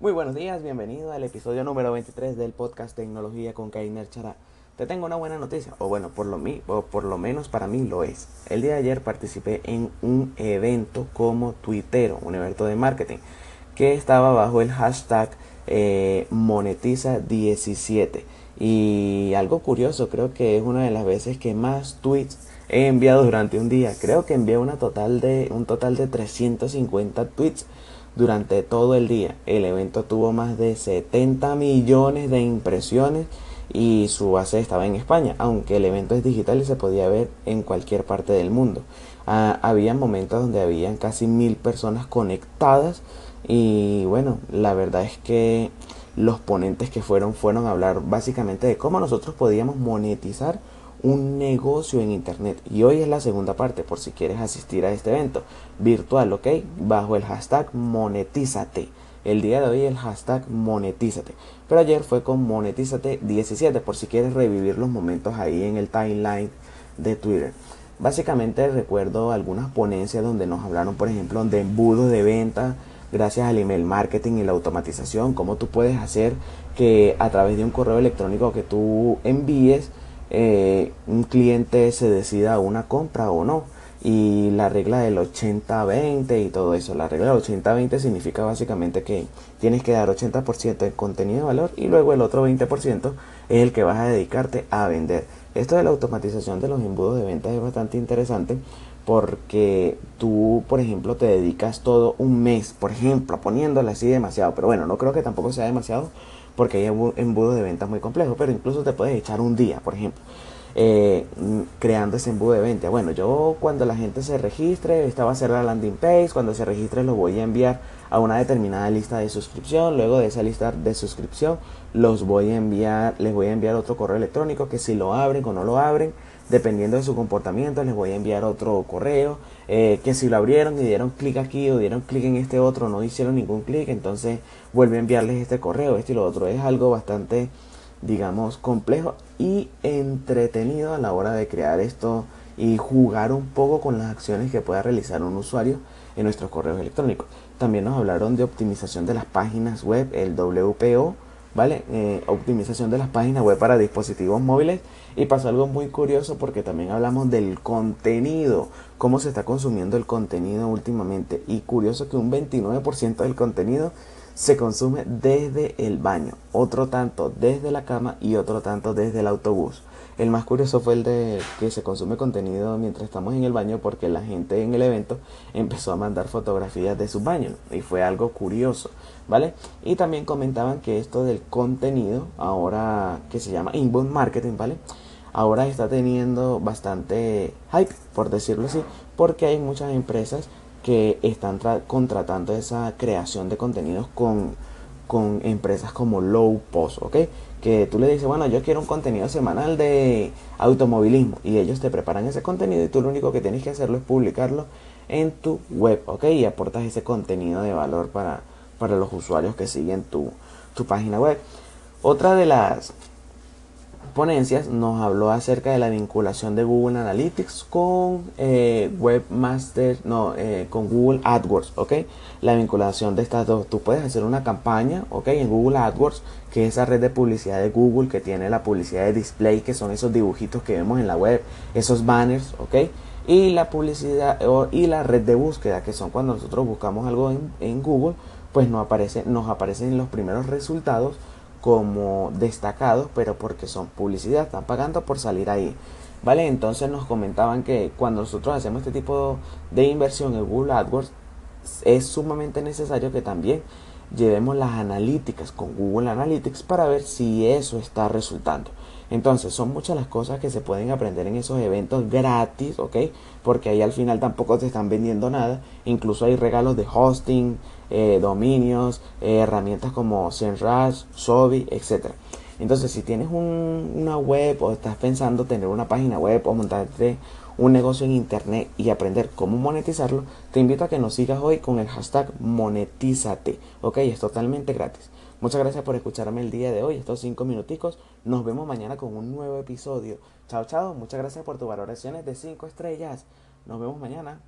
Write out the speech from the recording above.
Muy buenos días, bienvenido al episodio número 23 del podcast Tecnología con Kainer Chará. Te tengo una buena noticia, o bueno, por lo, o por lo menos para mí lo es. El día de ayer participé en un evento como tuitero, un evento de marketing, que estaba bajo el hashtag eh, monetiza17. Y algo curioso, creo que es una de las veces que más tweets he enviado durante un día. Creo que envié una total de, un total de 350 tweets durante todo el día. El evento tuvo más de 70 millones de impresiones y su base estaba en España, aunque el evento es digital y se podía ver en cualquier parte del mundo. Ah, había momentos donde habían casi mil personas conectadas y bueno, la verdad es que los ponentes que fueron fueron a hablar básicamente de cómo nosotros podíamos monetizar un negocio en internet. Y hoy es la segunda parte por si quieres asistir a este evento virtual ok bajo el hashtag monetízate. El día de hoy el hashtag monetízate. Pero ayer fue con monetízate 17 por si quieres revivir los momentos ahí en el timeline de twitter. Básicamente recuerdo algunas ponencias donde nos hablaron por ejemplo de embudos de venta gracias al email marketing y la automatización cómo tú puedes hacer que a través de un correo electrónico que tú envíes eh, un cliente se decida una compra o no. Y la regla del 80-20 y todo eso. La regla del 80-20 significa básicamente que tienes que dar 80% de contenido de valor y luego el otro 20% es el que vas a dedicarte a vender. Esto de la automatización de los embudos de ventas es bastante interesante porque tú, por ejemplo, te dedicas todo un mes, por ejemplo, poniéndole así demasiado, pero bueno, no creo que tampoco sea demasiado porque hay embudos de ventas muy complejos, pero incluso te puedes echar un día, por ejemplo, eh, creando ese embudo de venta. Bueno, yo cuando la gente se registre, esta va a ser la landing page, cuando se registre lo voy a enviar a una determinada lista de suscripción, luego de esa lista de suscripción los voy a enviar, les voy a enviar otro correo electrónico que si lo abren o no lo abren, dependiendo de su comportamiento, les voy a enviar otro correo, eh, que si lo abrieron y dieron clic aquí o dieron clic en este otro, no hicieron ningún clic, entonces vuelve a enviarles este correo, este y lo otro. Es algo bastante, digamos, complejo y entretenido a la hora de crear esto y jugar un poco con las acciones que pueda realizar un usuario en nuestros correos electrónicos. También nos hablaron de optimización de las páginas web, el WPO, ¿vale? Eh, optimización de las páginas web para dispositivos móviles. Y pasó algo muy curioso porque también hablamos del contenido, cómo se está consumiendo el contenido últimamente. Y curioso que un 29% del contenido se consume desde el baño, otro tanto desde la cama y otro tanto desde el autobús. El más curioso fue el de que se consume contenido mientras estamos en el baño porque la gente en el evento empezó a mandar fotografías de su baño y fue algo curioso, ¿vale? Y también comentaban que esto del contenido, ahora que se llama inbound marketing, ¿vale? Ahora está teniendo bastante hype, por decirlo así, porque hay muchas empresas que están contratando esa creación de contenidos con, con empresas como Low Post, ¿ok? que tú le dices, bueno, yo quiero un contenido semanal de automovilismo y ellos te preparan ese contenido y tú lo único que tienes que hacerlo es publicarlo en tu web, ¿ok? Y aportas ese contenido de valor para, para los usuarios que siguen tu, tu página web. Otra de las nos habló acerca de la vinculación de Google Analytics con eh, Webmaster, no, eh, con Google AdWords, ¿ok? La vinculación de estas dos. Tú puedes hacer una campaña, ¿ok? En Google AdWords, que es esa red de publicidad de Google que tiene la publicidad de display, que son esos dibujitos que vemos en la web, esos banners, ¿ok? Y la publicidad y la red de búsqueda, que son cuando nosotros buscamos algo en, en Google, pues nos, aparece, nos aparecen los primeros resultados como destacados, pero porque son publicidad, están pagando por salir ahí. ¿Vale? Entonces nos comentaban que cuando nosotros hacemos este tipo de inversión en Google AdWords, es sumamente necesario que también llevemos las analíticas con Google Analytics para ver si eso está resultando. Entonces, son muchas las cosas que se pueden aprender en esos eventos gratis, ¿ok? Porque ahí al final tampoco te están vendiendo nada. Incluso hay regalos de hosting, eh, dominios, eh, herramientas como SEMrush, Sobi, etc. Entonces, si tienes una web o estás pensando tener una página web o montarte un negocio en internet y aprender cómo monetizarlo, te invito a que nos sigas hoy con el hashtag monetízate. Ok, es totalmente gratis. Muchas gracias por escucharme el día de hoy, estos cinco minuticos. Nos vemos mañana con un nuevo episodio. Chao, chao. Muchas gracias por tus valoraciones de cinco estrellas. Nos vemos mañana.